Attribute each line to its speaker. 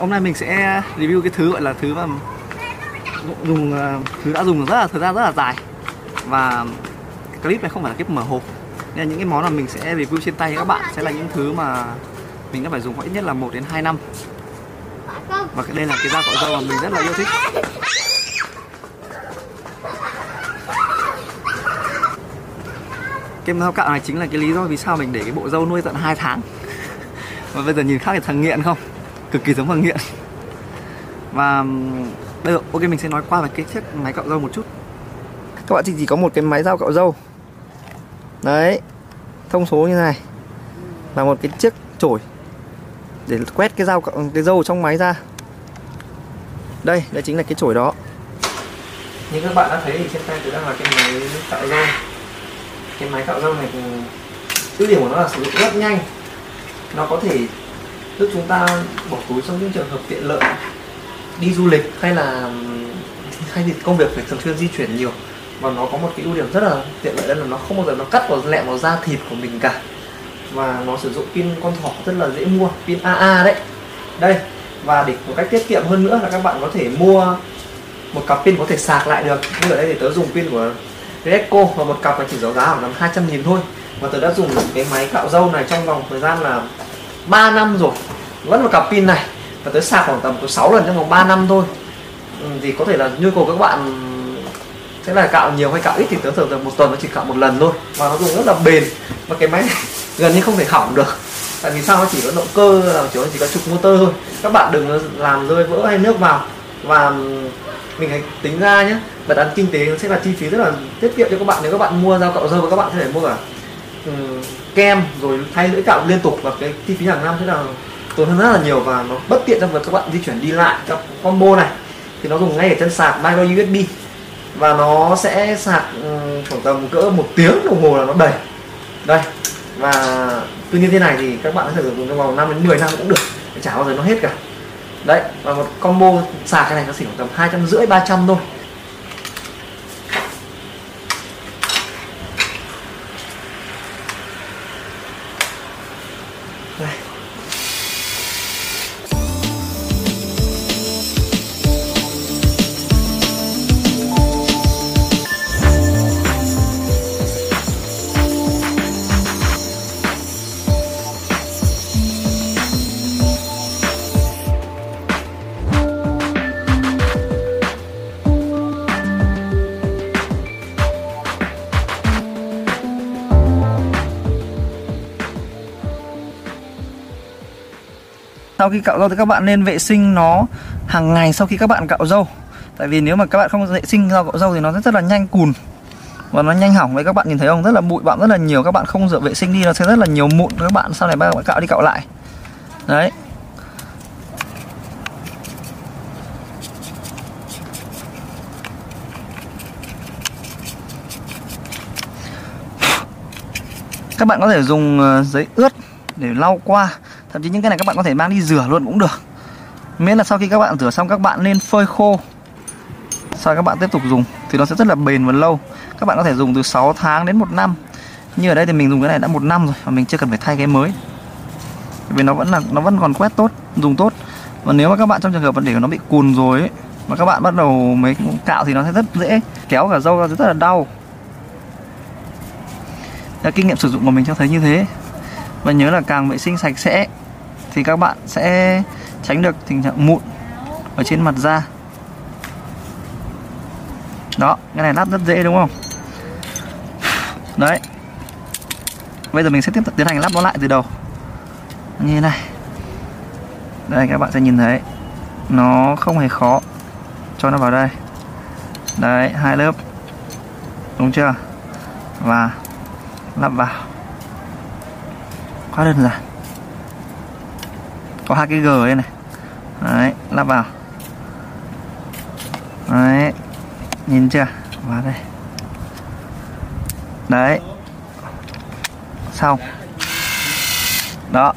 Speaker 1: hôm nay mình sẽ review cái thứ gọi là thứ mà dùng à, thứ đã dùng rất là, thời gian rất là dài. Và cái clip này không phải là clip mở hộp. Nên là những cái món mà mình sẽ review trên tay các bạn sẽ là những thứ mà mình đã phải dùng ít nhất là 1 đến 2 năm. Và đây là cái dao cạo râu mà mình rất là yêu thích. Cái dao cạo này chính là cái lý do vì sao mình để cái bộ râu nuôi tận 2 tháng. Và bây giờ nhìn khác thì thằng nghiện không? Cực kỳ giống thằng nghiện. Và bây giờ ok mình sẽ nói qua về cái chiếc máy cạo râu một chút. Các bạn chỉ chỉ có một cái máy dao cạo râu. Đấy thông số như này. Là một cái chiếc chổi để quét cái dao cạo- cái râu trong máy ra. Đây đây chính là cái chổi đó. Như các bạn đã thấy thì trên tay tôi đang là cái máy cạo râu. Cái máy cạo râu này thì ưu điểm của nó là sử dụng rất nhanh. Nó có thể giúp chúng ta bỏ túi trong những trường hợp tiện lợi, đi du lịch hay là, hay thì công việc phải thường xuyên di chuyển nhiều. Và nó có một cái ưu điểm rất là tiện lợi, đó là nó không bao giờ nó cắt vào lẹm vào da thịt của mình cả. Và nó sử dụng pin con thỏ rất là dễ mua, pin AA đấy. Đây, và để một cách tiết kiệm hơn nữa là các bạn có thể mua một cặp pin có thể sạc lại được. Như ở đây thì tớ dùng pin của Redco và một cặp là chỉ giá giá khoảng tầm 200 nghìn thôi. Và tớ đã dùng cái máy cạo râu này trong vòng thời gian là 3 năm rồi vẫn một cặp pin này. Và tới sạc khoảng tầm có 6 lần trong vòng 3 năm thôi. Ừ, thì có thể là nhu cầu các bạn sẽ là cạo nhiều hay cạo ít thì tớ thường thường một tuần nó chỉ cạo một lần thôi. Và nó dùng rất là bền. Và cái máy này gần như không thể hỏng được. Tại vì sao? Nó chỉ có động cơ là chỉ chỉ có trục motor thôi. Các bạn đừng làm rơi vỡ hay nước vào. Và mình hãy tính ra nhé và án kinh tế nó sẽ là chi phí rất là tiết kiệm cho các bạn. Nếu các bạn mua dao cạo râu và các bạn sẽ thể mua cả um, kem rồi thay lưỡi cạo liên tục. Và cái chi phí hàng năm sẽ là tốn hơn rất là nhiều và nó bất tiện trong việc các bạn di chuyển đi lại trong combo này. Thì nó dùng ngay ở chân sạc micro USB và nó sẽ sạc khoảng tầm cỡ một tiếng đồng hồ là nó đầy. Đây, và tuy nhiên thế này thì các bạn có thể dùng trong vòng 5 đến 10 năm cũng được. Chả bao giờ nó hết cả. Đấy, và một combo sạc cái này nó chỉ khoảng tầm hai trăm rưỡi, ba trăm thôi. Sau khi cạo râu thì các bạn nên vệ sinh nó hàng ngày sau khi các bạn cạo râu tại vì nếu mà các bạn không vệ sinh rau cạo râu thì nó rất, rất là nhanh cùn và nó nhanh hỏng. Đấy các bạn nhìn thấy không? Rất là bụi bặm rất là nhiều. Các bạn không rửa vệ sinh đi nó sẽ rất là nhiều mụn. Các bạn sau này các bạn cạo đi cạo lại. Đấy. Các bạn có thể dùng ờ, giấy ướt để lau qua thậm chí những cái này các bạn có thể mang đi rửa luôn cũng được. Miễn là sau khi các bạn rửa xong các bạn nên phơi khô. Sau các bạn tiếp tục dùng thì nó sẽ rất là bền và lâu. Các bạn có thể dùng từ 6 tháng đến một năm. Như ở đây thì mình dùng cái này đã một năm rồi và mình chưa cần phải thay cái mới. Vì nó vẫn là nó vẫn còn quét tốt dùng tốt. Và nếu mà các bạn trong trường hợp vấn để nó bị cùn rồi ấy, mà các bạn bắt đầu mấy cạo thì nó sẽ rất dễ kéo cả râu ra rất là đau. Đã kinh nghiệm sử dụng của mình cho thấy như thế và nhớ là càng vệ sinh sạch sẽ thì các bạn sẽ tránh được tình trạng mụn ở trên mặt da. Đó, cái này lắp rất dễ đúng không? Đấy. Bây giờ mình sẽ tiếp tục tiến hành lắp nó lại từ đầu. Như thế này. Đây, các bạn sẽ nhìn thấy. Nó không hề khó cho nó vào đây. Đấy, hai lớp. Đúng chưa? Và lắp vào quá đơn giản có hai cái g đây này. Đấy, lắp vào. Đấy, nhìn chưa? Vào đây. Đấy. Xong. Đó.